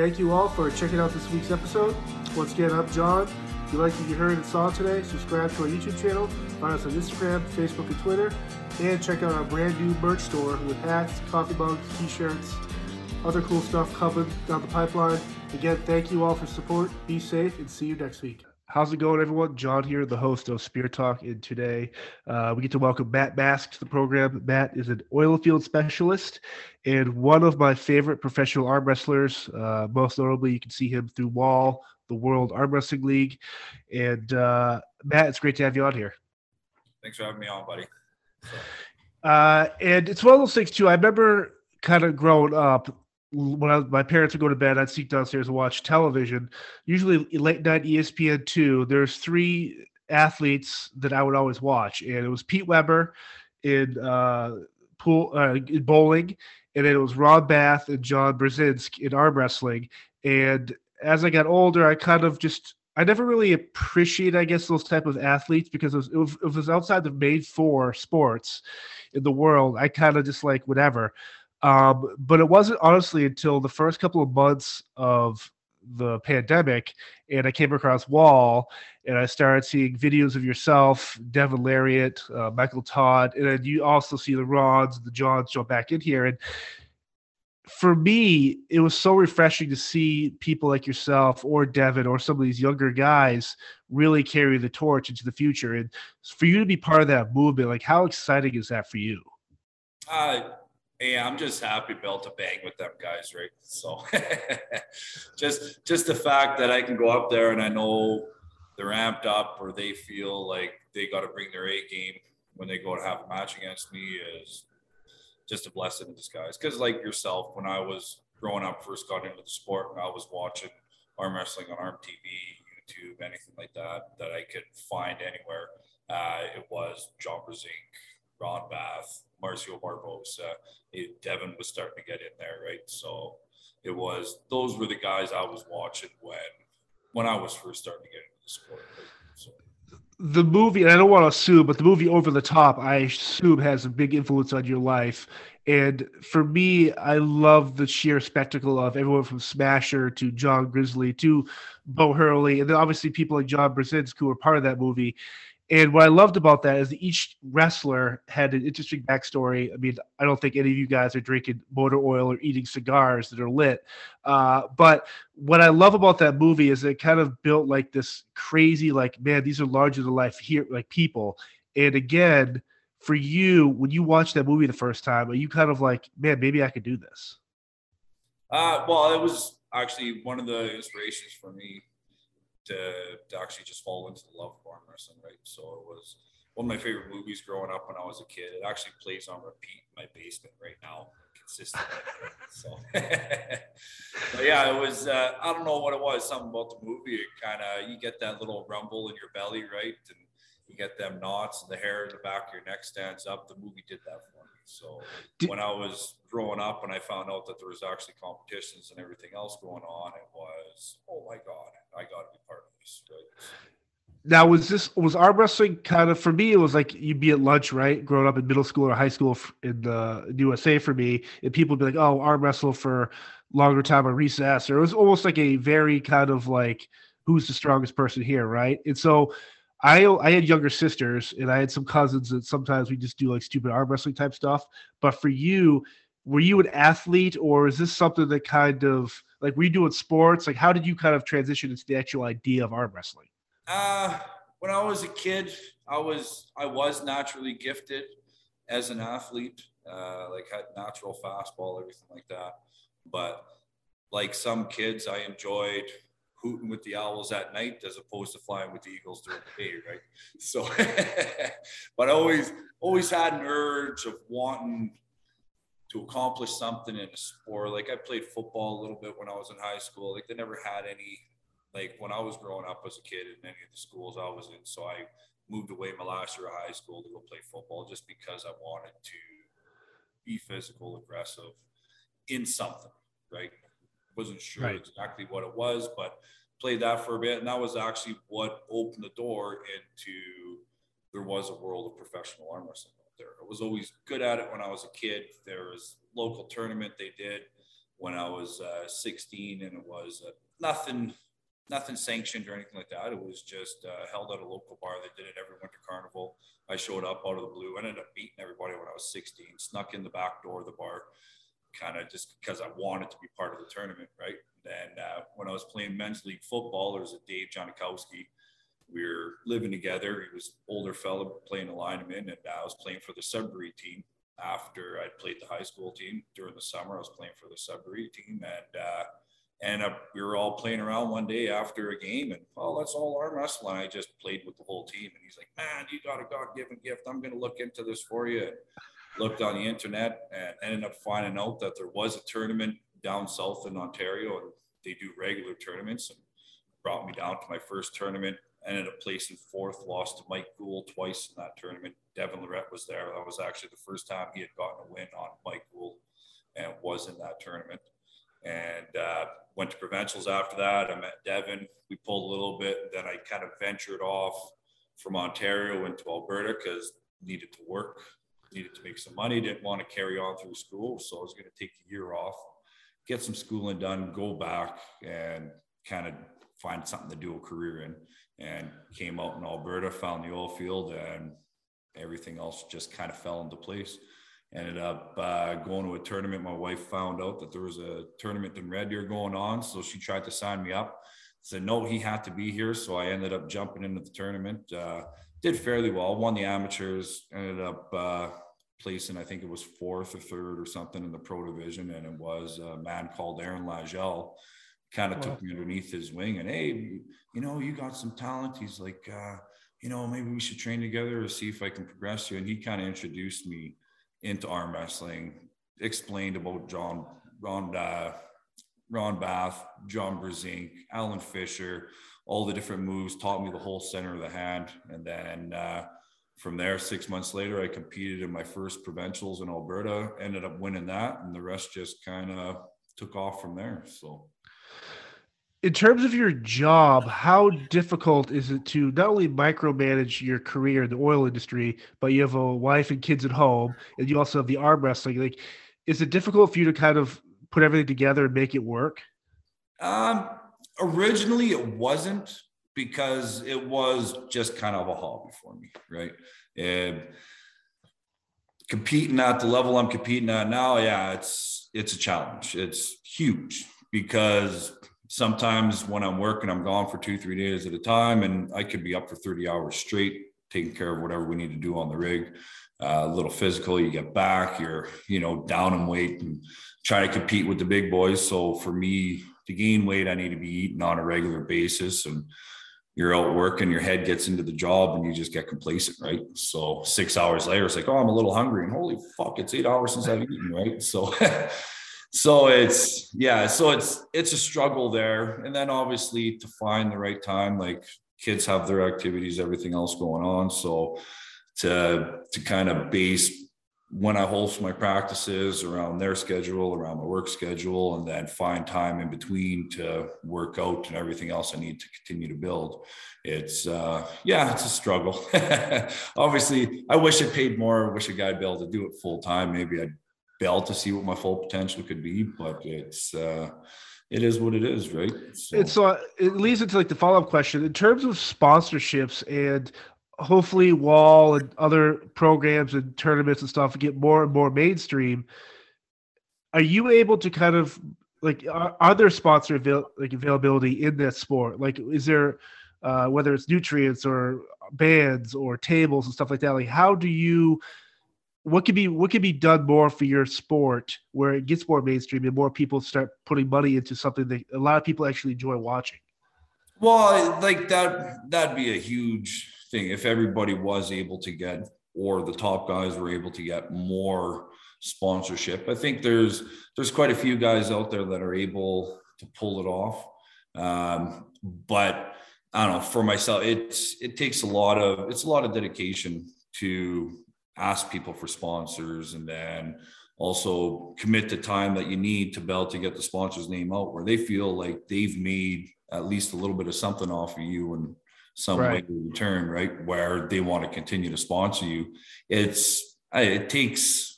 thank you all for checking out this week's episode. Once again, I'm John. If you like what you heard and saw today, subscribe to our YouTube channel, find us on Instagram, Facebook, and Twitter, and check out our brand new merch store with hats, coffee mugs, t-shirts, other cool stuff coming down the pipeline. Again, thank you all for support. Be safe and see you next week. How's it going, everyone? John here, the host of Spear Talk, and today uh, we get to welcome Matt Mask to the program. Matt is an oil field specialist and one of my favorite professional arm wrestlers. Uh, most notably, you can see him through WAL, the World Arm Wrestling League. And uh, Matt, it's great to have you on here. Thanks for having me on, buddy. Uh, and it's one of those things too. I remember kind of growing up when I, my parents would go to bed, I'd sneak downstairs and watch television. Usually late night ESPN two. There's three athletes that I would always watch, and it was Pete Weber in uh, pool uh, in bowling, and then it was Ron Bath and John Brzenk in arm wrestling. And as I got older, I kind of just I never really appreciated, I guess, those type of athletes because it was, it was, it was outside the main four sports in the world. I kind of just like whatever. Um, but it wasn't honestly until the first couple of months of the pandemic and I came across WAL and I started seeing videos of yourself, Devon Larratt, uh, Michael Todd, and then you also see the Rons, the Johns jump back in here. And for me, it was so refreshing to see people like yourself or Devon or some of these younger guys really carry the torch into the future. And for you to be part of that movement, like how exciting is that for you? Uh, Hey, I'm just happy able to bang with them guys, right? So just just the fact that I can go up there and I know they're amped up or they feel like they got to bring their A game when they go to have a match against me is just a blessing in disguise. Because like yourself, when I was growing up, first got into the sport, I was watching arm wrestling on Arm TV, YouTube, anything like that that I could find anywhere. Uh, it was John Brzenk, Ron Bath, Marcio Barboza. It, Devon was starting to get in there, right? So it was those were the guys I was watching when when I was first starting to get into the sport. Right? So. The movie, and I don't want to assume, but the movie Over the Top, I assume, has a big influence on your life. And for me, I love the sheer spectacle of everyone from Smasher to John Grizzly to Bo Hurley, and then obviously people like John Brzenk who were part of that movie. And what I loved about that is that each wrestler had an interesting backstory. I mean, I don't think any of you guys are drinking motor oil or eating cigars that are lit. Uh, but what I love about that movie is it kind of built like this crazy, like, man, these are larger than life here, like people. And again, for you, when you watch that movie the first time, are you kind of like, man, maybe I could do this? Uh, well, it was actually one of the inspirations for me to, to actually just fall into the love of arm wrestling, right? So it was one of my favorite movies growing up when I was a kid. It actually plays on repeat in my basement right now, consistently. so, but yeah, it was. Uh, I don't know what it was. Something about the movie. It kind of you get that little rumble in your belly, right? And you get them knots, and the hair in the back of your neck stands up. The movie did that for So when I was growing up and I found out that there was actually competitions and everything else going on, it was, oh my God, I got to be part of this. Right? Now, was this was arm wrestling kind of for me? It was like you'd be at lunch, right? Growing up in middle school or high school in the USA for me, and people would be like, "Oh, arm wrestle for longer time on recess," or it was almost like a very kind of like, "Who's the strongest person here?" Right? And so, I I had younger sisters, and I had some cousins that sometimes we just do like stupid arm wrestling type stuff. But for you, were you an athlete, or is this something that kind of like were you doing sports? Like, how did you kind of transition into the actual idea of arm wrestling? Uh, when I was a kid, I was I was naturally gifted as an athlete. Uh, like had natural fastball, everything like that. But like some kids, I enjoyed hooting with the owls at night as opposed to flying with the eagles during the day, right? So, but I always always had an urge of wanting to accomplish something in a sport. Like I played football a little bit when I was in high school. Like they never had any like when I was growing up as a kid in any of the schools I was in. So I moved away my last year of high school to go play football just because I wanted to be physical, aggressive in something, right? Wasn't sure right. exactly what it was, but played that for a bit. And that was actually what opened the door into there was a world of professional arm wrestling out there. I was always good at it when I was a kid. There was local tournament they did when I was uh, 16, and it was uh, nothing, nothing sanctioned or anything like that. It was just uh, held at a local bar. They did it every winter carnival. I showed up out of the blue. I ended up beating everybody when I was 16. Snuck in the back door of the bar, kind of just because I wanted to be part of the tournament, right? And uh, when I was playing men's league football, there was a Dave Janikowski. We were living together. He was older fellow playing a lineman, and I was playing for the Sudbury team after I'd played the high school team during the summer. I was playing for the Sudbury team, and uh, and uh, we were all playing around one day after a game, and oh, let's all arm wrestle. And I just played with the whole team, and he's like, "Man, you got a God-given gift. I'm going to look into this for you." Looked on the internet and ended up finding out that there was a tournament down south in Ontario, and they do regular tournaments, and brought me down to my first tournament ended up placing fourth, lost to Mike Gould twice in that tournament. Devon Larratt was there. That was actually the first time he had gotten a win on Mike Gould and was in that tournament. And uh, went to provincials after that. I met Devon. We pulled a little bit. Then I kind of ventured off from Ontario into Alberta because needed to work, needed to make some money, didn't want to carry on through school. So I was going to take a year off, get some schooling done, go back and kind of find something to do a career in and came out in Alberta, found the oil field, and everything else just kind of fell into place. Ended up uh, going to a tournament. My wife found out that there was a tournament in Red Deer going on, so she tried to sign me up. Said no, he had to be here, so I ended up jumping into the tournament. Uh, did fairly well, won the amateurs. Ended up uh, placing, I think it was fourth or third or something in the pro division, and it was a man called Aaron Lagel kind of wow. took me underneath his wing and hey you know you got some talent he's like uh, you know maybe we should train together to see if i can progress you and he kind of introduced me into arm wrestling explained about john ron uh, ron bath john Brzenk, alan fisher all the different moves taught me the whole center of the hand and then uh, from there six months later i competed in my first provincials in alberta ended up winning that and the rest just kind of took off from there so in terms of your job, how difficult is it to not only micromanage your career in the oil industry, but you have a wife and kids at home, and you also have the arm wrestling? Like, is it difficult for you to kind of put everything together and make it work? Um, originally, it wasn't because it was just kind of a hobby for me, right? And competing at the level I'm competing at now, yeah, it's it's a challenge. It's huge because sometimes when I'm working, I'm gone for two, three days at a time, and I could be up for 30 hours straight, taking care of whatever we need to do on the rig. Uh, a little physical, you get back, you're, you know, down in weight and try to compete with the big boys. So for me to gain weight, I need to be eating on a regular basis and you're out working, your head gets into the job and you just get complacent, right? So six hours later, it's like, oh, I'm a little hungry and holy fuck, it's eight hours since I've eaten, right? So so it's yeah so it's it's a struggle there and then obviously to find the right time like kids have their activities everything else going on so to to kind of base when i host my practices around their schedule around my work schedule and then find time in between to work out and everything else i need to continue to build it's uh yeah it's a struggle obviously i wish it paid more i wish a guy'd be able to do it full time maybe i'd bell to see what my full potential could be, but it's uh, it is what it is, right? So. It's uh, it leads into like the follow up question in terms of sponsorships and hopefully WAL and other programs and tournaments and stuff get more and more mainstream. Are you able to kind of like are, are there sponsor avail- like availability in that sport? Like, is there uh, whether it's nutrients or bands or tables and stuff like that? Like, how do you what could be what could be done more for your sport where it gets more mainstream and more people start putting money into something that a lot of people actually enjoy watching well like that that'd be a huge thing if everybody was able to get or the top guys were able to get more sponsorship. I think there's there's quite a few guys out there that are able to pull it off. Um, but i don't know for myself it's it takes a lot of it's a lot of dedication to ask people for sponsors and then also commit the time that you need to be able to get the sponsor's name out where they feel like they've made at least a little bit of something off of you and some right. way in return, right? Where they want to continue to sponsor you. It's it takes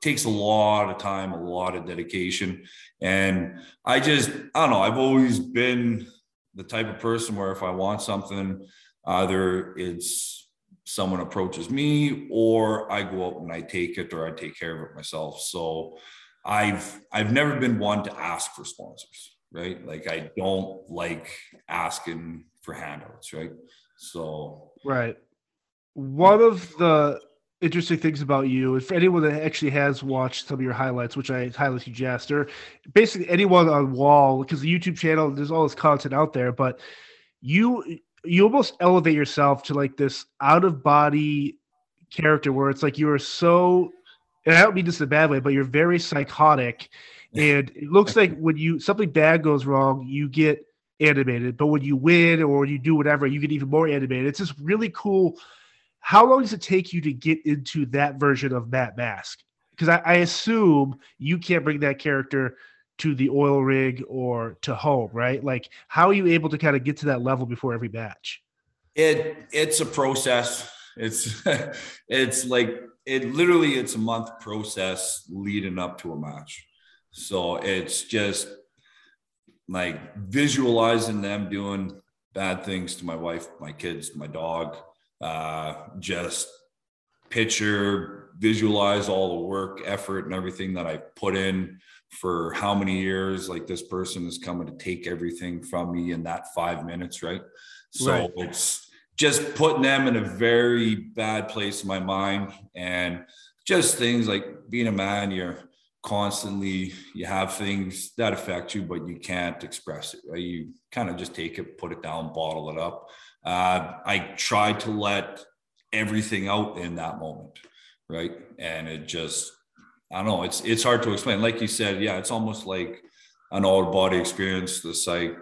takes a lot of time, a lot of dedication. And I just, I don't know, I've always been the type of person where if I want something, either it's someone approaches me or I go out and I take it or I take care of it myself. So I've I've never been one to ask for sponsors, right? Like I don't like asking for handouts, right? So right. One of the interesting things about you, if anyone that actually has watched some of your highlights, which I highly suggest, or basically anyone on WAL, because the YouTube channel, there's all this content out there, but you you almost elevate yourself to like this out of body character where it's like you are so and I don't mean this in a bad way, but you're very psychotic. And it looks like when you something bad goes wrong, you get animated. But when you win or you do whatever, you get even more animated. It's just really cool. How long does it take you to get into that version of Matt Mask? Because I, I assume you can't bring that character to the oil rig or to home, right? Like, how are you able to kind of get to that level before every match? It it's a process. It's it's like it literally it's a month process leading up to a match. So it's just like visualizing them doing bad things to my wife, my kids, my dog. Uh, just picture, visualize all the work, effort, and everything that I put in for how many years like this person is coming to take everything from me in that five minutes right so right. it's just putting them in a very bad place in my mind and just things like being a man you're constantly you have things that affect you but you can't express it right you kind of just take it put it down bottle it up uh, i try to let everything out in that moment right and it just I don't know. It's it's hard to explain. Like you said, yeah, it's almost like an old body experience. The psych,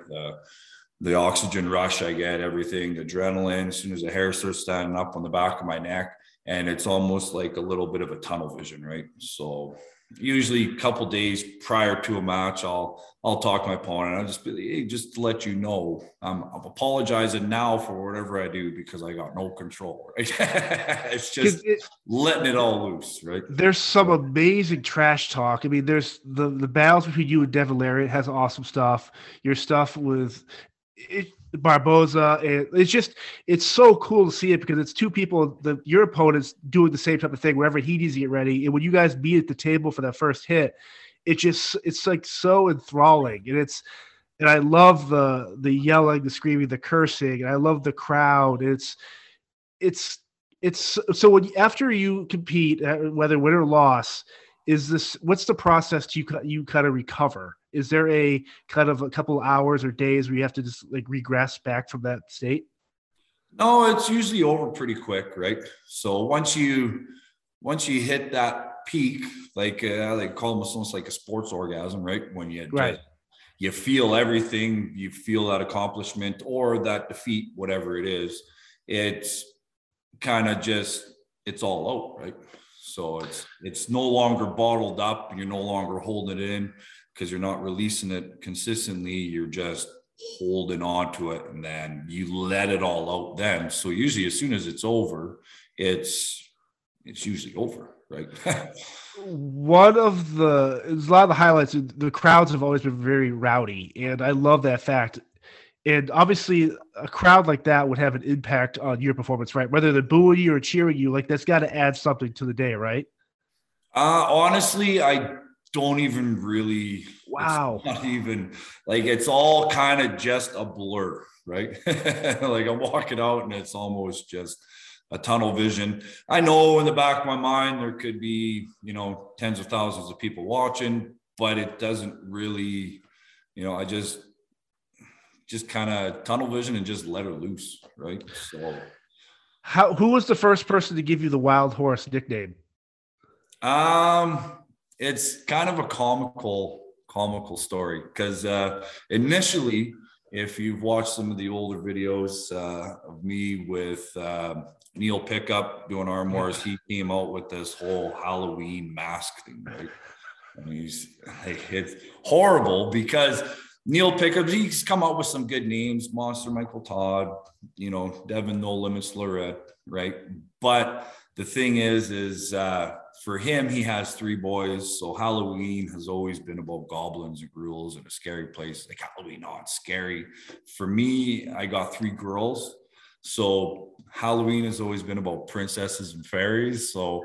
the oxygen rush I get, everything, the adrenaline. As soon as the hair starts standing up on the back of my neck, and it's almost like a little bit of a tunnel vision, right? So usually a couple days prior to a match, I'll I'll talk to my opponent. I'll just be like, hey, just to let you know, I'm, I'm apologizing now for whatever I do because I got no control. Right? it's just it, letting it all loose, right? There's some amazing trash talk. I mean, there's the the battles between you and Devon Larratt has awesome stuff. Your stuff with it, Barboza. And it's just it's so cool to see it because it's two people. The your opponents doing the same type of thing wherever he needs to get ready, and when you guys meet at the table for that first hit, it just it's like so enthralling, and it's and I love the the yelling, the screaming, the cursing, and I love the crowd. It's it's it's so when after you compete, uh, whether win or loss, is this what's the process to you you kind of recover? Is there a kind of a couple hours or days where you have to just like regress back from that state? No, it's usually over pretty quick, right? So once you once you hit that peak, like uh, they call them almost like a sports orgasm, right? When you right. Just, you feel everything, you feel that accomplishment or that defeat, whatever it is. It's kind of just it's all out, right? So it's it's no longer bottled up. You're no longer holding it in because you're not releasing it consistently. You're just holding on to it and then you let it all out then. So usually as soon as it's over, it's it's usually over, right? One of the a lot of the highlights, the crowds have always been very rowdy, and I love that fact. And obviously, a crowd like that would have an impact on your performance, right? Whether they're booing you or cheering you, like that's got to add something to the day, right? Uh, honestly, I don't even really wow. not even like it's all kind of just a blur right? Like i'm walking out and it's almost just a tunnel vision. I know in the back of my mind there could be you know tens of thousands of people watching but it doesn't really you know i just just kind of tunnel vision and just let her loose right? So how who was the first person to give you the wild horse nickname? Um it's kind of a comical comical story because uh, initially, if you've watched some of the older videos uh, of me with uh, Neil Pickup doing arm wars, he came out with this whole Halloween mask thing. Right? Mean, he's, it's horrible because Neil Pickup, he's come up with some good names, Monster Michael Todd, you know, Devon No Limits Larratt, right? But the thing is, is uh, for him, he has three boys. So Halloween has always been about goblins and ghouls and a scary place. Like Halloween, not scary. For me, I got three girls. So Halloween has always been about princesses and fairies. So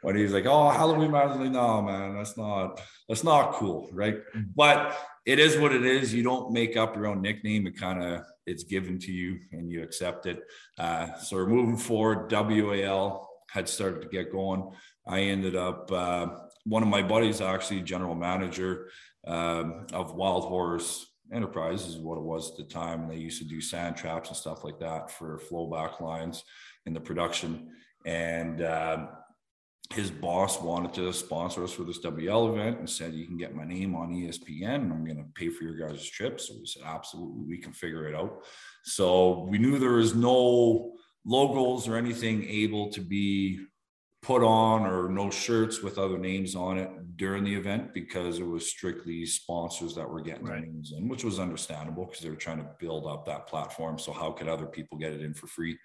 when he's like, "Oh, Halloween," I was like, "No, man, that's not that's not cool, right?" But it is what it is. You don't make up your own nickname. It kind of it's given to you and you accept it. Uh, so we're moving forward. WAL had started to get going. I ended up uh, one of my buddies, actually general manager um, of Wild Horse Enterprises, is what it was at the time. And they used to do sand traps and stuff like that for flowback lines in the production. And uh, his boss wanted to sponsor us for this WAL event and said, You can get my name on ESPN and I'm going to pay for your guys' trip. So we said, Absolutely, we can figure it out. So we knew there was no logos or anything able to be put on or no shirts with other names on it during the event because it was strictly sponsors that were getting right. names in, which was understandable because they were trying to build up that platform. So how could other people get it in for free?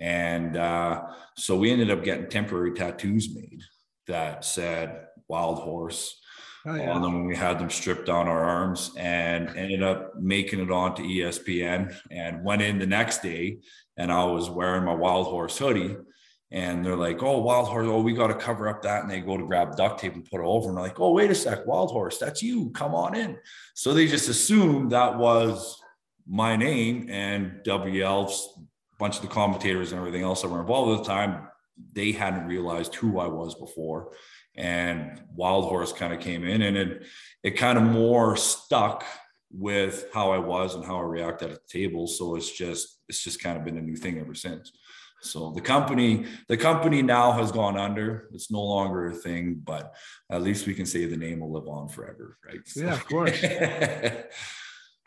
And uh, so we ended up getting temporary tattoos made that said wild horse oh, yeah. on them when we had them stripped down our arms and ended up making it onto ESPN and went in the next day and I was wearing my wild horse hoodie and they're like, oh, wild horse, oh, we got to cover up that. And they go to grab duct tape and put it over. And they're like, oh, wait a sec, wild horse, that's you. Come on in. So they just assumed that was my name and WAL's bunch of the commentators and everything else that were involved at the time, they hadn't realized who I was before. And Wild Horse kind of came in and it, it kind of more stuck with how I was and how I reacted at the table. So it's just, it's just kind of been a new thing ever since. So the company, the company now has gone under. It's no longer a thing, but at least we can say the name will live on forever, right? So. Yeah, of course.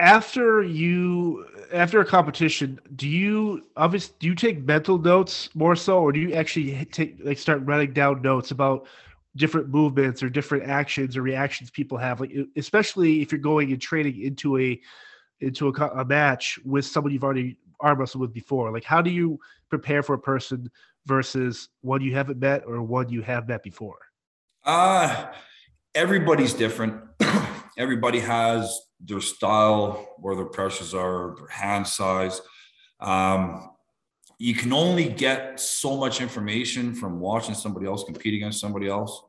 after you after a competition do you obviously do you take mental notes more so or do you actually take like start writing down notes about different movements or different actions or reactions people have like especially if you're going and training into a into a, a match with someone you've already arm wrestled with before like how do you prepare for a person versus one you haven't met or one you have met before uh everybody's different everybody has their style, where their pressures are, their hand size. Um, you can only get so much information from watching somebody else compete against somebody else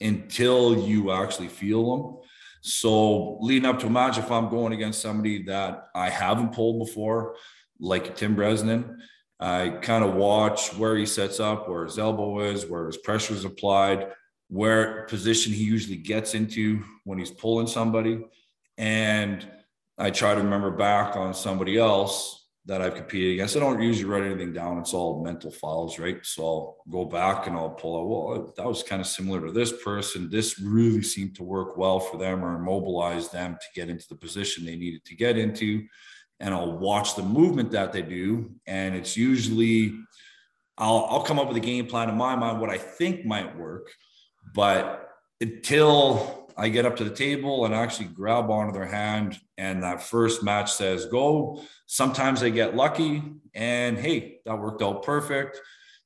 until you actually feel them. So leading up to a match, if I'm going against somebody that I haven't pulled before, like Tim Bresnan, I kind of watch where he sets up, where his elbow is, where his pressure is applied, where position he usually gets into when he's pulling somebody. And I try to remember back on somebody else that I've competed against. I don't usually write anything down. It's all mental files, right? So I'll go back and I'll pull out, well, that was kind of similar to this person. This really seemed to work well for them or mobilize them to get into the position they needed to get into. And I'll watch the movement that they do. And it's usually, I'll, I'll come up with a game plan in my mind, what I think might work. But until I get up to the table and actually grab onto their hand, and that first match says go. Sometimes I get lucky, and hey, that worked out perfect.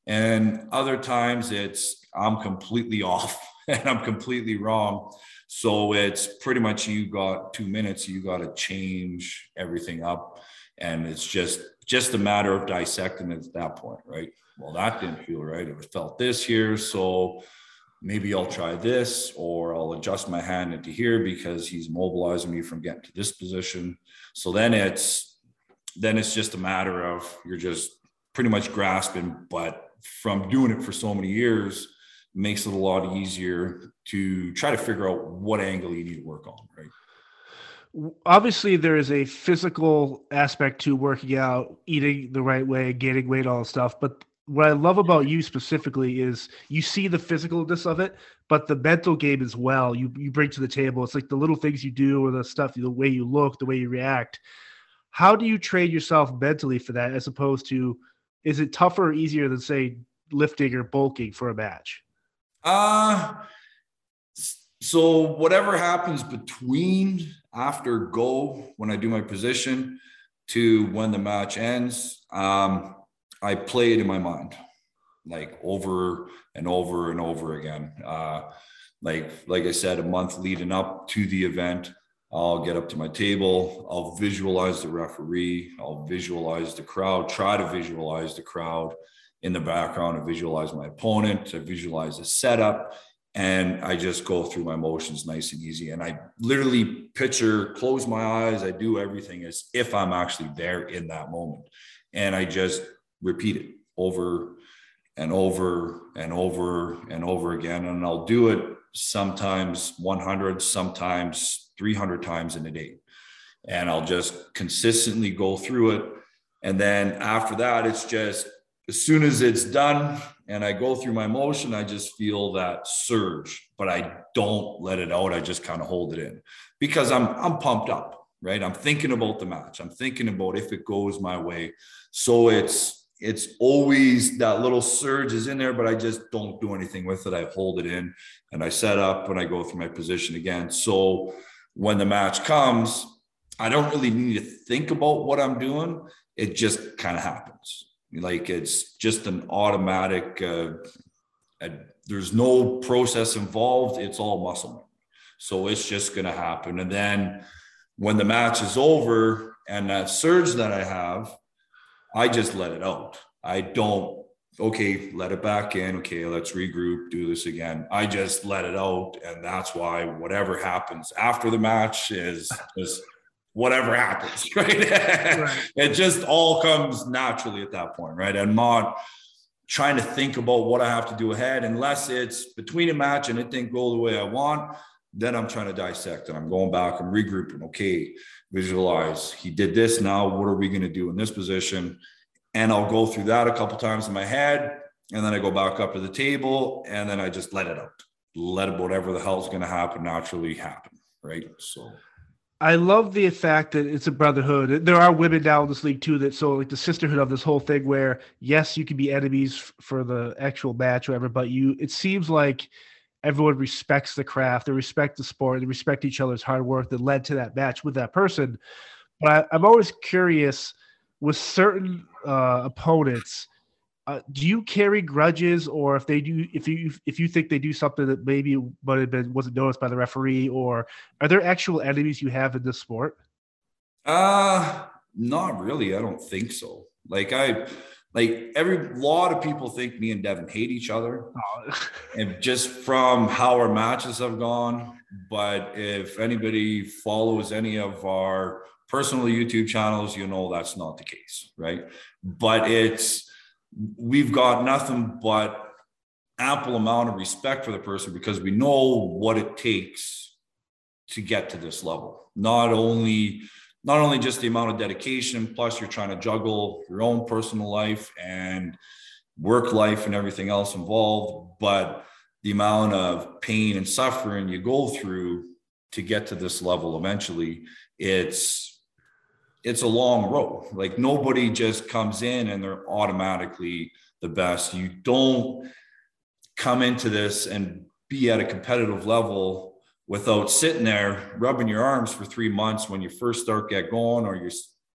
And other times it's I'm completely off and I'm completely wrong. So it's pretty much you got two minutes, you got to change everything up. And it's just just a matter of dissecting it at that point, right? Well, that didn't feel right. It felt this here. So maybe I'll try this or I'll adjust my hand into here because he's mobilizing me from getting to this position. So then it's then it's just a matter of you're just pretty much grasping, but from doing it for so many years makes it a lot easier to try to figure out what angle you need to work on, right? Obviously, there is a physical aspect to working out, eating the right way, gaining weight, all stuff. But what I love about you specifically is you see the physicalness of it, but the mental game as well. You you bring to the table. It's like the little things you do, or the stuff, the way you look, the way you react. How do you train yourself mentally for that, as opposed to, is it tougher or easier than say lifting or bulking for a match? Uh so whatever happens between after go when I do my position to when the match ends. Um, I play it in my mind. like over and over and over again. Uh, like like I said, a month leading up to the event, I'll get up to my table, I'll visualize the referee, I'll visualize the crowd, try to visualize the crowd in the background, I visualize my opponent, I visualize the setup, and I just go through my motions nice and easy. And I literally picture, close my eyes, I do everything as if I'm actually there in that moment. And I just repeat it over and over and over and over again. And I'll do it sometimes 100, sometimes 300 times in a day. And I'll just consistently go through it. And then after that, it's just as soon as it's done and I go through my motion, I just feel that surge, but I don't let it out. I just kind of hold it in because I'm I'm pumped up, right? I'm thinking about the match. I'm thinking about if it goes my way. So it's it's always that little surge is in there, but I just don't do anything with it. I hold it in and I set up and I go through my position again. So when the match comes, I don't really need to think about what I'm doing. It just kind of happens. Like it's just an automatic. Uh, there's no process involved. It's all muscle. So it's just going to happen. And then when the match is over and that surge that I have, I just let it out. I don't, okay, let it back in. Okay, let's regroup, do this again. I just let it out. And that's why whatever happens after the match is just whatever happens, right? right? it just all comes naturally at that point, right? I'm not trying to think about what I have to do ahead unless it's between a match and it didn't go the way I want. Then I'm trying to dissect and I'm going back and regrouping. Okay, visualize. He did this. Now, what are we going to do in this position? And I'll go through that a couple times in my head. And then I go back up to the table and then I just let it out. Let whatever the hell's going to happen naturally happen. Right. So I love the fact that it's a brotherhood. There are women now in this league too that so like the sisterhood of this whole thing where yes, you can be enemies for the actual match whatever, but you it seems like everyone respects the craft, they respect the sport, they respect each other's hard work that led to that match with that person. But I, am always curious with certain uh, opponents uh, do you carry grudges, or if they do, if you if you think they do something that maybe might have been wasn't noticed by the referee, or are there actual enemies you have in this sport? Uh not really. I don't think so. Like I, like every lot of people think me and Devon hate each other, oh. and just from how our matches have gone. But if anybody follows any of our personal YouTube channels, you know that's not the case, right? But it's we've got nothing but ample amount of respect for the person because we know what it takes to get to this level. Not only not only just the amount of dedication plus you're trying to juggle your own personal life and work life and everything else involved but the amount of pain and suffering you go through to get to this level eventually it's it's a long road. Like nobody just comes in and they're automatically the best. You don't come into this and be at a competitive level without sitting there rubbing your arms for three months when you first start get going or you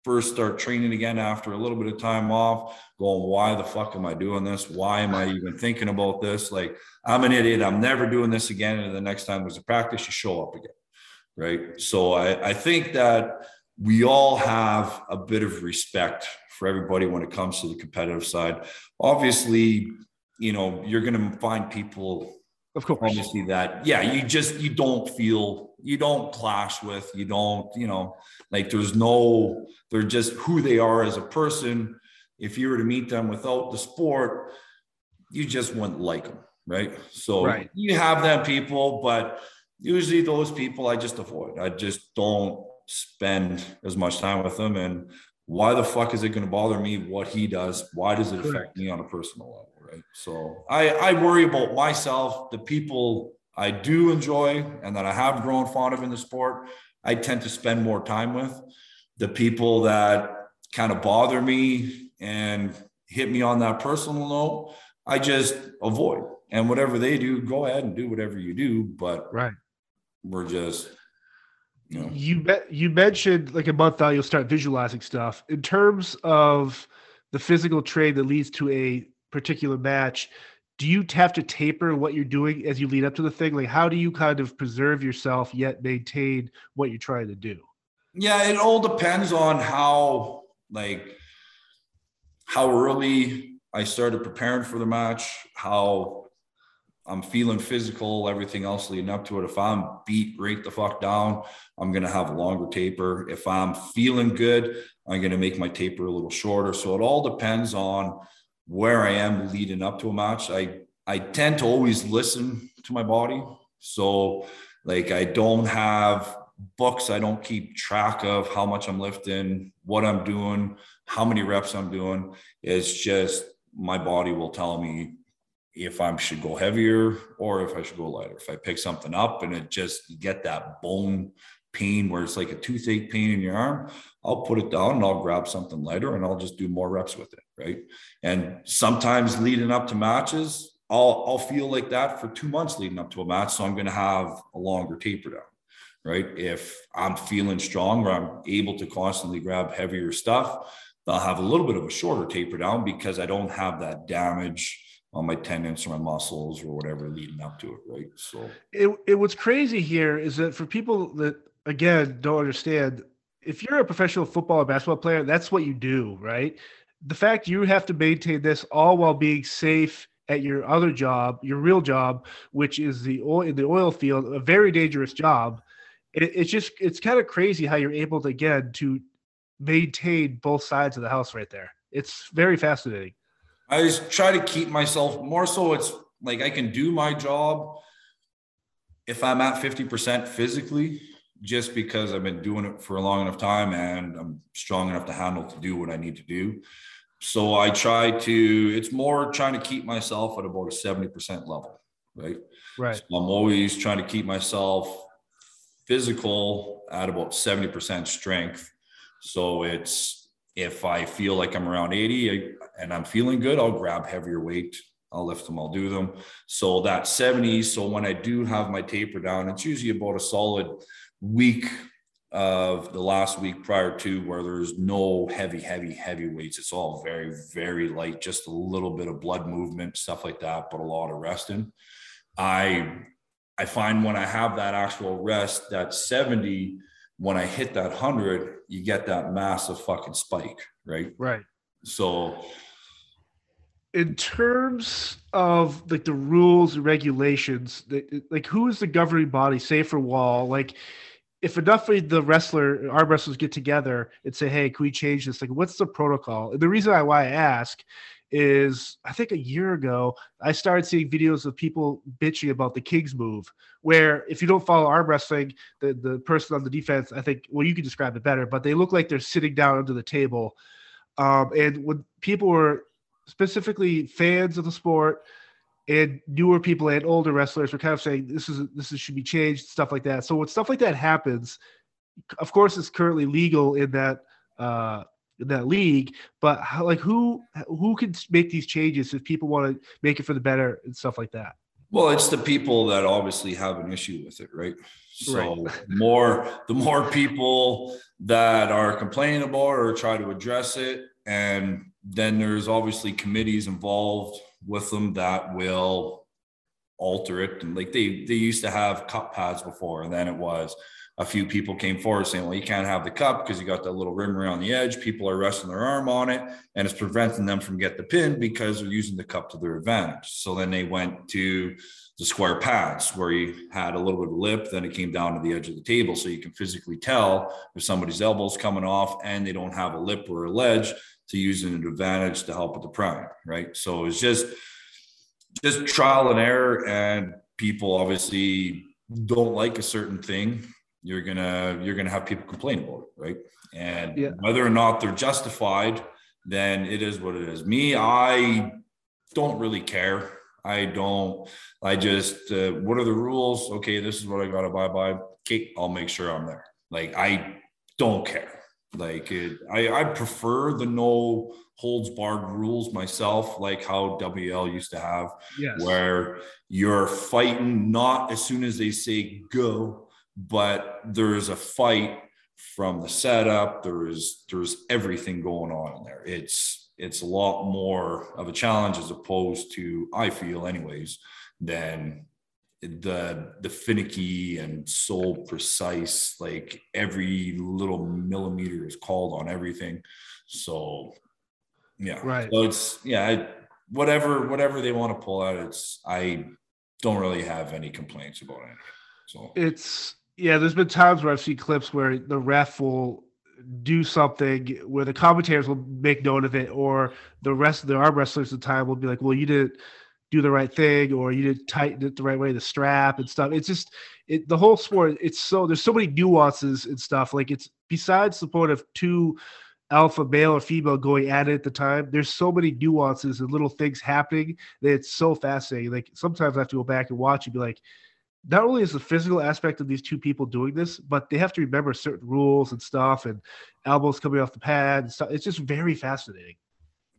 first start training again after a little bit of time off going why the fuck am i doing this? Why am i even thinking about this? Like i'm an idiot. I'm never doing this again. And the next time there's a practice you show up again right? So i, I think that we all have a bit of respect for everybody when it comes to the competitive side. Obviously, you know, you're going to find people of course. obviously that. Yeah you just you don't feel you don't clash with you don't you know like there's no they're just who they are as a person. If you were to meet them without the sport you just wouldn't like them right? So right. you have them people but usually those people i just avoid. I just don't spend as much time with him. And why the fuck is it going to bother me what he does? Why does it affect me on a personal level? Right. So I, I worry about myself, the people I do enjoy and that I have grown fond of in the sport. I tend to spend more time with the people that kind of bother me and hit me on that personal note. I just avoid and whatever they do, go ahead and do whatever you do. But right, we're just you you, you mentioned like a month out you'll start visualizing stuff in terms of the physical trade that leads to a particular match, do you have to taper what you're doing as you lead up to the thing? Like, how do you kind of preserve yourself yet maintain what you're trying to do? Yeah, it all depends on how like how early I started preparing for the match, how I'm feeling physical, everything else leading up to it. If I'm beat right the fuck down, I'm gonna have a longer taper. If I'm feeling good, I'm gonna make my taper a little shorter. So it all depends on where I am leading up to a match. I I tend to always listen to my body. So like I don't have books, I don't keep track of how much I'm lifting, what I'm doing, how many reps I'm doing. It's just my body will tell me if I should go heavier or if I should go lighter. If I pick something up and it just get that bone pain where it's like a toothache pain in your arm, I'll put it down and I'll grab something lighter and I'll just do more reps with it. Right. And sometimes leading up to matches, I'll, I'll feel like that for two months leading up to a match. So I'm going to have a longer taper down. Right. If I'm feeling strong or I'm able to constantly grab heavier stuff, I'll have a little bit of a shorter taper down because I don't have that damage on my tendons or my muscles or whatever leading up to it, right? So it, it what's crazy here is that for people that again don't understand, if you're a professional football or basketball player, that's what you do, right? The fact you have to maintain this all while being safe at your other job, your real job, which is the oil in the oil field, a very dangerous job. It, it's just it's kind of crazy how you're able to again to maintain both sides of the house right there. It's very fascinating. I just try to keep myself more so it's like I can do my job if I'm at 50% physically, just because I've been doing it for a long enough time and I'm strong enough to handle to do what I need to do. So I try to, it's more trying to keep myself at about a 70% level, right? Right. So I'm always trying to keep myself physical at about 70% strength. So it's if I feel like I'm around 80 and I'm feeling good, I'll grab heavier weight. I'll lift them, I'll do them. So that 70. So when I do have my taper down, it's usually about a solid week of the last week prior to where there's no heavy, heavy, heavy weights. It's all very, very light, just a little bit of blood movement, stuff like that, but a lot of resting. I I find when I have that actual rest, that 70, when I hit that 100, you get that massive fucking spike, right? Right. So, in terms of like the rules and regulations, like who is the governing body, say for WAL? Like, if enough of the wrestler arm wrestlers get together and say, "Hey, can we change this?" Like, what's the protocol? And the reason I why I ask is I think a year ago I started seeing videos of people bitching about the Kings move, where if you don't follow arm wrestling, the the person on the defense, I think, well, you can describe it better, but they look like they're sitting down under the table. Um, and when people were specifically fans of the sport and newer people and older wrestlers were kind of saying this is this is, should be changed, stuff like that. So when stuff like that happens, of course, it's currently legal in that. Uh, in that league, but how, like who who can make these changes if people want to make it for the better and stuff like that? Well, it's the people that obviously have an issue with it, right? So right. more the more people that are complaining about or try to address it, and then there's obviously committees involved with them that will alter it. And like they they used to have cup pads before, and then it was a few people came forward saying, well, you can't have the cup because you got that little rim around the edge. People are resting their arm on it and it's preventing them from get the pin because they're using the cup to their advantage. So then they went to the square pads where you had a little bit of lip, then it came down to the edge of the table. So you can physically tell if somebody's elbow's coming off and they don't have a lip or a ledge to use an advantage to help with the prime, right? So it's just just trial and error and people obviously don't like a certain thing you're gonna you're gonna have people complain about it, right? And yeah. whether or not they're justified, then it is what it is. Me, I don't really care. I don't. I just uh, what are the rules? Okay, this is what I got to buy by. Okay, I'll make sure I'm there. Like I don't care. Like it, I I prefer the no holds barred rules myself, like how WAL used to have, yes. where you're fighting not as soon as they say go, but there is a fight from the setup. There's there's everything going on in there. It's it's a lot more of a challenge as opposed to I feel anyways than the the finicky and so precise like every little millimeter is called on everything. So yeah. Right. So it's yeah I, whatever whatever they want to pull out it's i don't really have any complaints about it so. It's yeah there's been times where i've seen clips where the ref will do something where the commentators will make note of it or the rest of the arm wrestlers at the time will be like well you didn't do the right thing or you didn't tighten it the right way the strap and stuff. It's just it the whole sport it's so there's so many nuances and stuff. Like it's besides the point of two alpha male or female going at it at the time there's so many nuances and little things happening that it's so fascinating. Like sometimes i have to go back and watch and be like not only is the physical aspect of these two people doing this but they have to remember certain rules and stuff and elbows coming off the pad and stuff. It's just very fascinating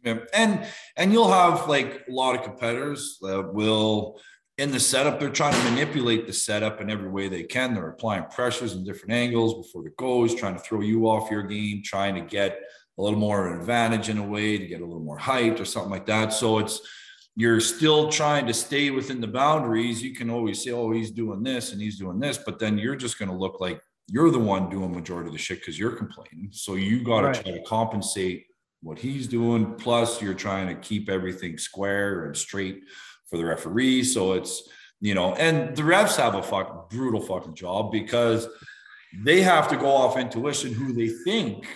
yeah. And and you'll have like a lot of competitors that will in the setup, they're trying to manipulate the setup in every way they can. They're applying pressures in different angles before the goes, trying to throw you off your game, trying to get a little more advantage in a way to get a little more height or something like that. So it's you're still trying to stay within the boundaries. You can always say, oh, he's doing this and he's doing this, but then you're just going to look like you're the one doing majority of the shit because you're complaining. So you got to right. try to compensate what he's doing. Plus, you're trying to keep everything square and straight for the referee. So it's, you know, and the refs have a fuck brutal fucking job because they have to go off intuition who they think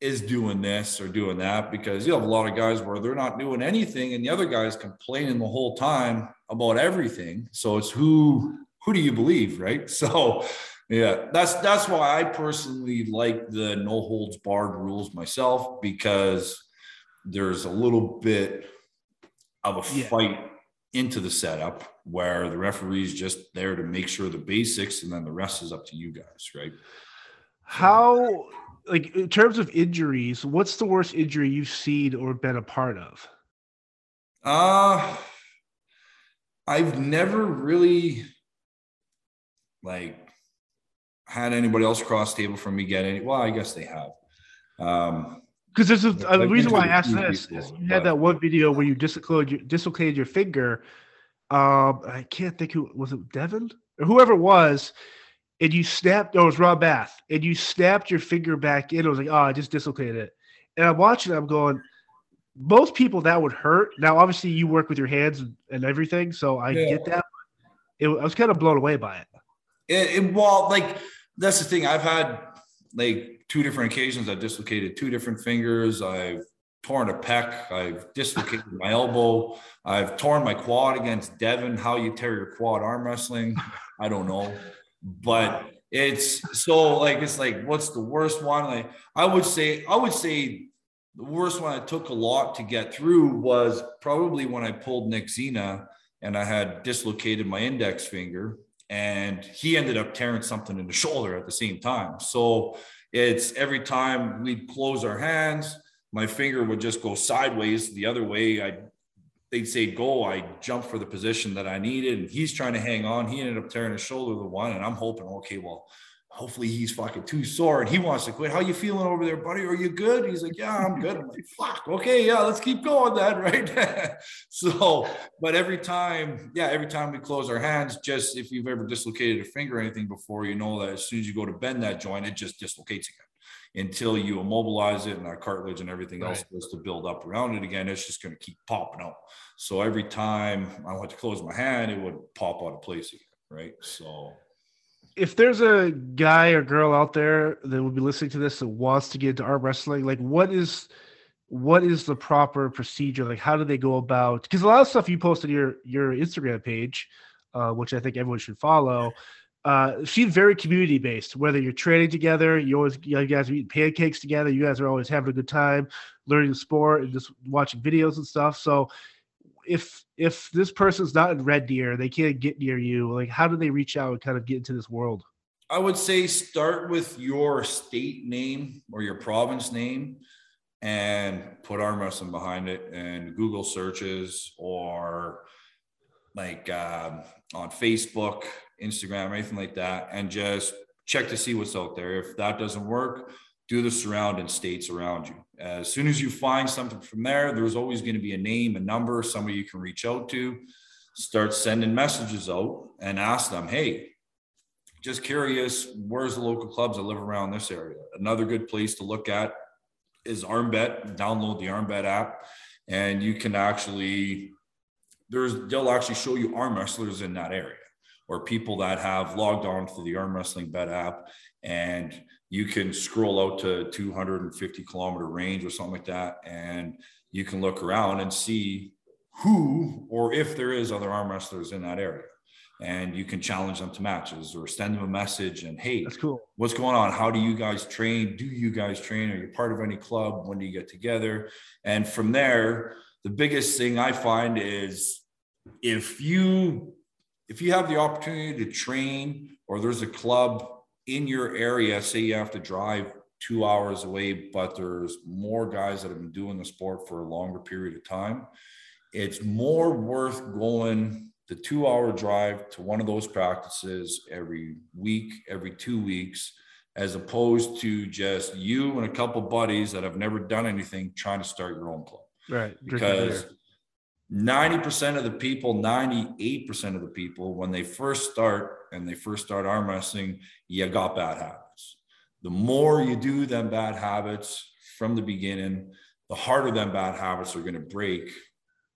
is doing this or doing that because you have a lot of guys where they're not doing anything and the other guys complaining the whole time about everything. So it's who who do you believe, right? So yeah, that's that's why I personally like the no holds barred rules myself because there's a little bit of a yeah. fight into the setup where the referee's just there to make sure the basics and then the rest is up to you guys, right? How like in terms of injuries, what's the worst injury you've seen or been a part of? Uh I've never really like had anybody else cross table from me get any. Well, I guess they have. Um, because this is uh, the reason why I asked this is you had that one video where you dislocated your, dislocated your finger. Um, I can't think who was it, Devon or whoever it was, and you snapped. Oh, it was Rob Bath, and you snapped your finger back in. It was like, oh, I just dislocated it. And I'm watching. I'm going. Most people that would hurt. Now, obviously, you work with your hands and, and everything, so I yeah. get that. It, I was kind of blown away by it. It, it, well, like that's the thing. I've had like two different occasions. I've dislocated two different fingers. I've torn a pec. I've dislocated my elbow. I've torn my quad against Devon. How you tear your quad arm wrestling? I don't know, but it's so like it's like what's the worst one? Like I would say, I would say the worst one I took a lot to get through was probably when I pulled Nick Zena and I had dislocated my index finger and he ended up tearing something in the shoulder at the same time. So it's every time we'd close our hands, my finger would just go sideways the other way. I they'd say go, I jump for the position that I needed, and he's trying to hang on. He ended up tearing his shoulder the one, and I'm hoping, okay, well, hopefully he's fucking too sore and he wants to quit. How you feeling over there, buddy? Are you good? He's like, yeah, I'm good. I'm like, fuck, okay, yeah, let's keep going then, right? so, but every time, yeah, every time we close our hands, just if you've ever dislocated a finger or anything before, you know that as soon as you go to bend that joint, it just dislocates again until you immobilize it and our cartilage and everything right. else goes to build up around it again. It's just going to keep popping out. So every time I went to close my hand, it would pop out of place again, right? So if there's a guy or girl out there that would be listening to this that wants to get into arm wrestling, like what is what is the proper procedure? Like how do they go about? Because a lot of stuff you post on your your Instagram page, uh, which I think everyone should follow, uh, seems very community based. Whether you're training together, you always you guys are eating pancakes together, you guys are always having a good time, learning the sport and just watching videos and stuff. So if if this person's not in Red Deer, they can't get near you. Like, how do they reach out and kind of get into this world? I would say start with your state name or your province name and put arm wrestling behind it and Google searches or like um, on Facebook, Instagram, anything like that, and just check to see what's out there. If that doesn't work, do the surrounding states around you. As soon as you find something from there, there's always going to be a name, a number, somebody you can reach out to. Start sending messages out and ask them, hey, just curious, where's the local clubs that live around this area? Another good place to look at is ArmBet. Download the ArmBet app, and you can actually there's they'll actually show you arm wrestlers in that area or people that have logged on to the arm wrestling bet app and you can scroll out to 250 kilometer range or something like that and you can look around and see who or if there is other arm wrestlers in that area. And you can challenge them to matches or send them a message and hey that's cool. what's going on? How do you guys train? Do you guys train? Are you part of any club? When do you get together? And from there the biggest thing i find is if you if you have the opportunity to train or there's a club in your area, say you have to drive two hours away, but there's more guys that have been doing the sport for a longer period of time, it's more worth going the two hour drive to one of those practices every week, every two weeks, as opposed to just you and a couple buddies that have never done anything trying to start your own club. Right. Because 90% of the people, 98% of the people, when they first start and they first start arm wrestling, you got bad habits. The more you do them bad habits from the beginning, the harder them bad habits are going to break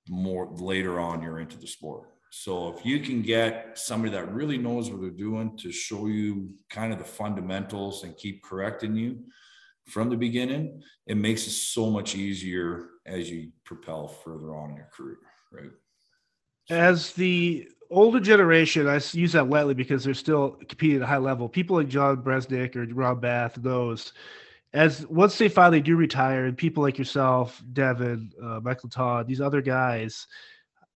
more later on you're into the sport. So if you can get somebody that really knows what they're doing to show you kind of the fundamentals and keep correcting you from the beginning, it makes it so much easier as you propel further on in your career, right? As the older generation, I use that lightly because they're still competing at a high level. People like John Brzenk or Rob Bath, those, as once they finally do retire, and people like yourself, Devon, uh, Michael Todd, these other guys,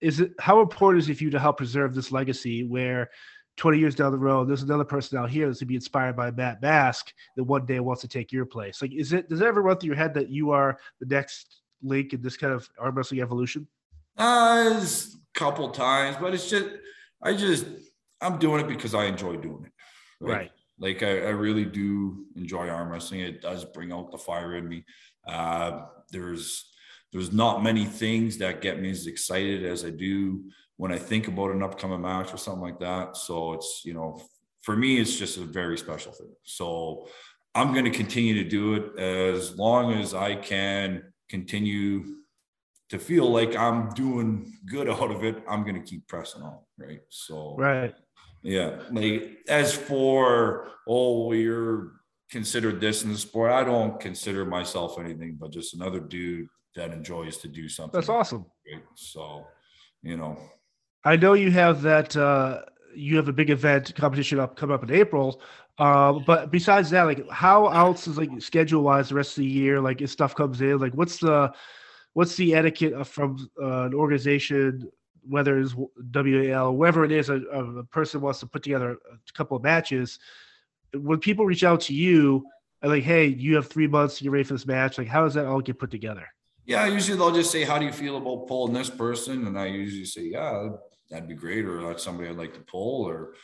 is it how important is it for you to help preserve this legacy where 20 years down the road, there's another person out here that's going to be inspired by Matt Mask that one day wants to take your place. Like, is it does it ever run through your head that you are the next link in this kind of arm wrestling evolution? Uh, a couple times, but it's just I just I'm doing it because I enjoy doing it. Right. right. Like I, I, really do enjoy arm wrestling. It does bring out the fire in me. Uh, there's there's not many things that get me as excited as I do when I think about an upcoming match or something like that. So it's you know for me it's just a very special thing. So I'm going to continue to do it as long as I can continue to feel like I'm doing good out of it, I'm going to keep pressing on. Right. So, right. Yeah. Like, as for, oh, you're considered this in the sport, I don't consider myself anything but just another dude that enjoys to do something. That's awesome. Right? So, you know, I know you have that, uh, you have a big event competition up coming up in April. Uh, but besides that, like how else is like schedule wise the rest of the year? Like if stuff comes in, like what's the what's the etiquette from uh, an organization, whether it's WAL, wherever it is, a, a, person wants to put together a couple of matches. When people reach out to you, like, hey, you have three months to get ready for this match. Like, how does that all get put together? Yeah, usually they'll just say, "How do you feel about pulling this person?" And I usually say, "Yeah, that'd be great," or "That's somebody I'd like to pull," or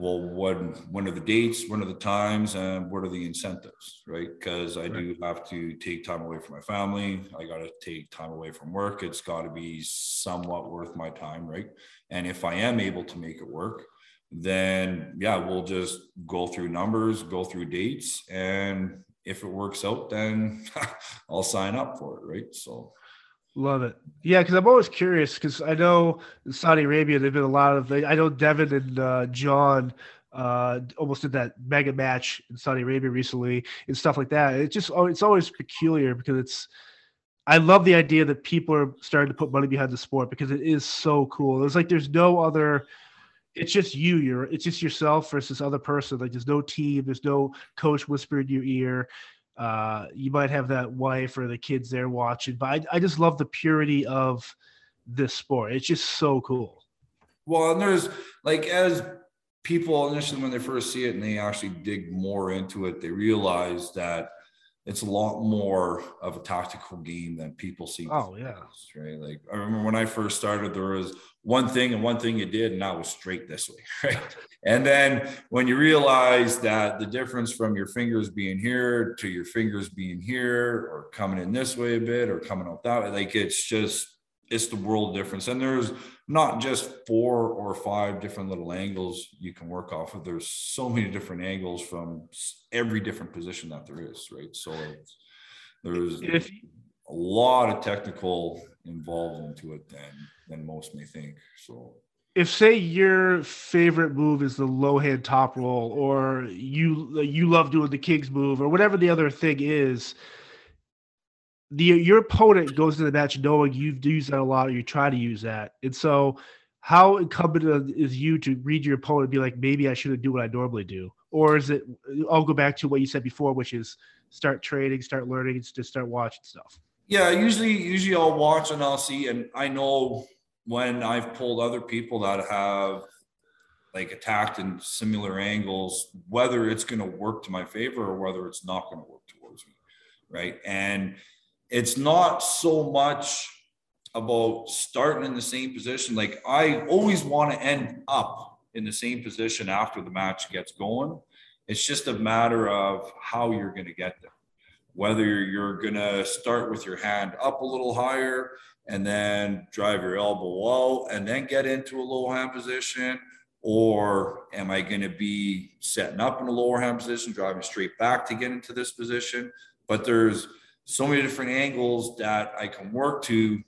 well, when when are the dates, when are the times, and what are the incentives, right? Because I right. do have to take time away from my family. I got to take time away from work. It's got to be somewhat worth my time, right? And if I am able to make it work, then yeah, we'll just go through numbers, go through dates, and if it works out, then I'll sign up for it, right? So Love it. Yeah, because I'm always curious because I know in Saudi Arabia there've been a lot of. I know Devon and uh, John uh, almost did that mega match in Saudi Arabia recently and stuff like that. It just it's always peculiar because it's. I love the idea that people are starting to put money behind the sport because it is so cool. It's like there's no other. It's just you. You're. It's just yourself versus other person. Like there's no team. There's no coach whispering in your ear uh, you might have that wife or the kids there watching, but I, I just love the purity of this sport. It's just so cool. Well, and there's like as people initially when they first see it and they actually dig more into it, they realize that it's a lot more of a tactical game than people see. Oh yeah, right. Like I remember when I first started, there was one thing and one thing you did, and that was straight this way, right? And then when you realize that the difference from your fingers being here to your fingers being here, or coming in this way a bit, or coming out that way, like it's just it's the world difference. And there's not just four or five different little angles you can work off of. There's so many different angles from every different position that there is, right? So there's if, a lot of technical involved into it than than most may think. So if say your favorite move is the low hand top roll, or you you love doing the king's move, or whatever the other thing is, the your opponent goes to the match knowing you've used that a lot or you try to use that. And so how incumbent is you to read your opponent and be like, maybe I shouldn't do what I normally do? Or is it I'll go back to what you said before, which is start trading, start learning, just start watching stuff. Yeah, usually usually I'll watch and I'll see and I know when I've pulled other people that have like attacked in similar angles, whether it's going to work to my favor or whether it's not going to work towards me. Right. And it's not so much about starting in the same position. Like I always want to end up in the same position after the match gets going. It's just a matter of how you're going to get there. Whether you're going to start with your hand up a little higher and then drive your elbow out and then get into a low hand position, or am I going to be setting up in a lower hand position, driving straight back to get into this position? But there's so many different angles that I can work to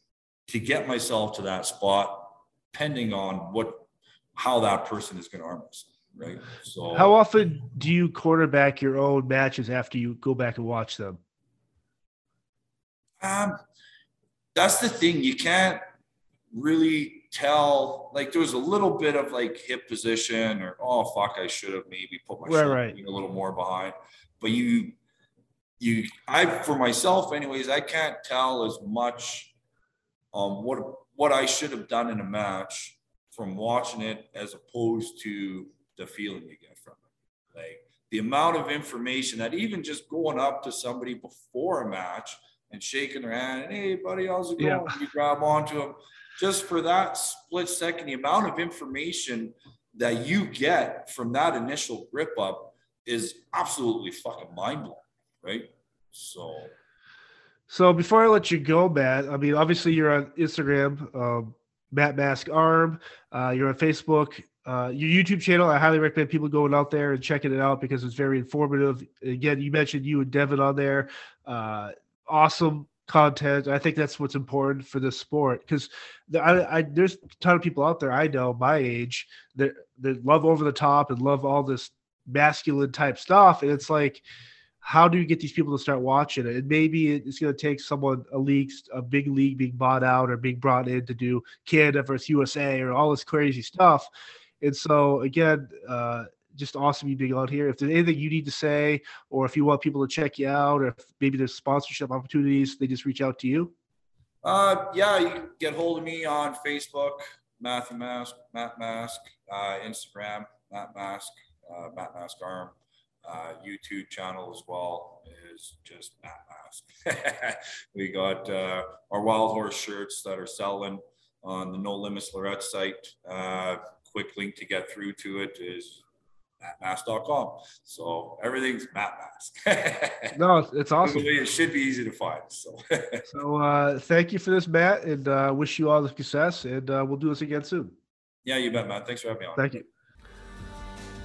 to get myself to that spot, depending on what how that person is going to arm us. Right. So, how often do you quarterback your own matches after you go back and watch them? Um, that's the thing. You can't really tell. Like, there was a little bit of like hip position, or oh fuck, I should have maybe put my right, right. a little more behind. But you you I for myself anyways, I can't tell as much um what what I should have done in a match from watching it as opposed to the feeling you get from it. Like the amount of information that even just going up to somebody before a match and shaking their hand and hey buddy, how's it going? Yeah. You grab onto them. Just for that split second, the amount of information that you get from that initial grip up is absolutely fucking mind blowing right? So, so before I let you go, Matt, I mean, obviously you're on Instagram, um, Matt Mask Arm. Uh, you're on Facebook. Uh, your YouTube channel, I highly recommend people going out there and checking it out because it's very informative. Again, you mentioned you and Devon on there. Uh, awesome content. I think that's what's important for this sport because I, I, there's a ton of people out there I know my age that that love over the top and love all this masculine type stuff, and it's like how do you get these people to start watching it? And maybe it's going to take someone, a league, a big league being bought out or being brought in to do Canada versus USA or all this crazy stuff. And so, again, uh, just awesome you being out here. If there's anything you need to say, or if you want people to check you out, or if maybe there's sponsorship opportunities, they just reach out to you. Uh, yeah, you can get hold of me on Facebook, Matthew Mask, Matt Mask, uh, Instagram, Matt Mask, uh, Matt Mask Arm uh, YouTube channel as well is just Matt Mask. we got uh, our Wild Horse shirts that are selling on the No Limits Larratt site. Uh, quick link to get through to it is mattmask.com. So everything's Matt Mask. no, it's awesome. It should be easy to find. So, so uh, thank you for this, Matt, and uh, wish you all the success. And uh, we'll do this again soon. Yeah, you bet, Matt. Thanks for having me on. Thank you.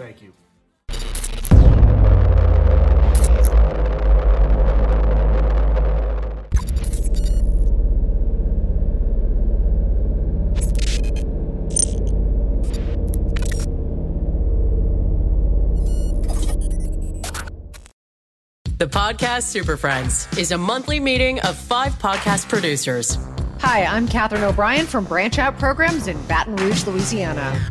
Thank you. The Podcast Super Friends is a monthly meeting of five podcast producers. Hi, I'm Katherine O'Brien from Branch Out Programs in Baton Rouge, Louisiana.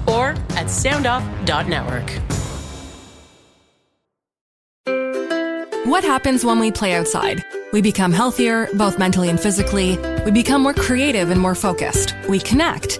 or at soundoff.network. What happens when we play outside? We become healthier, both mentally and physically. We become more creative and more focused. We connect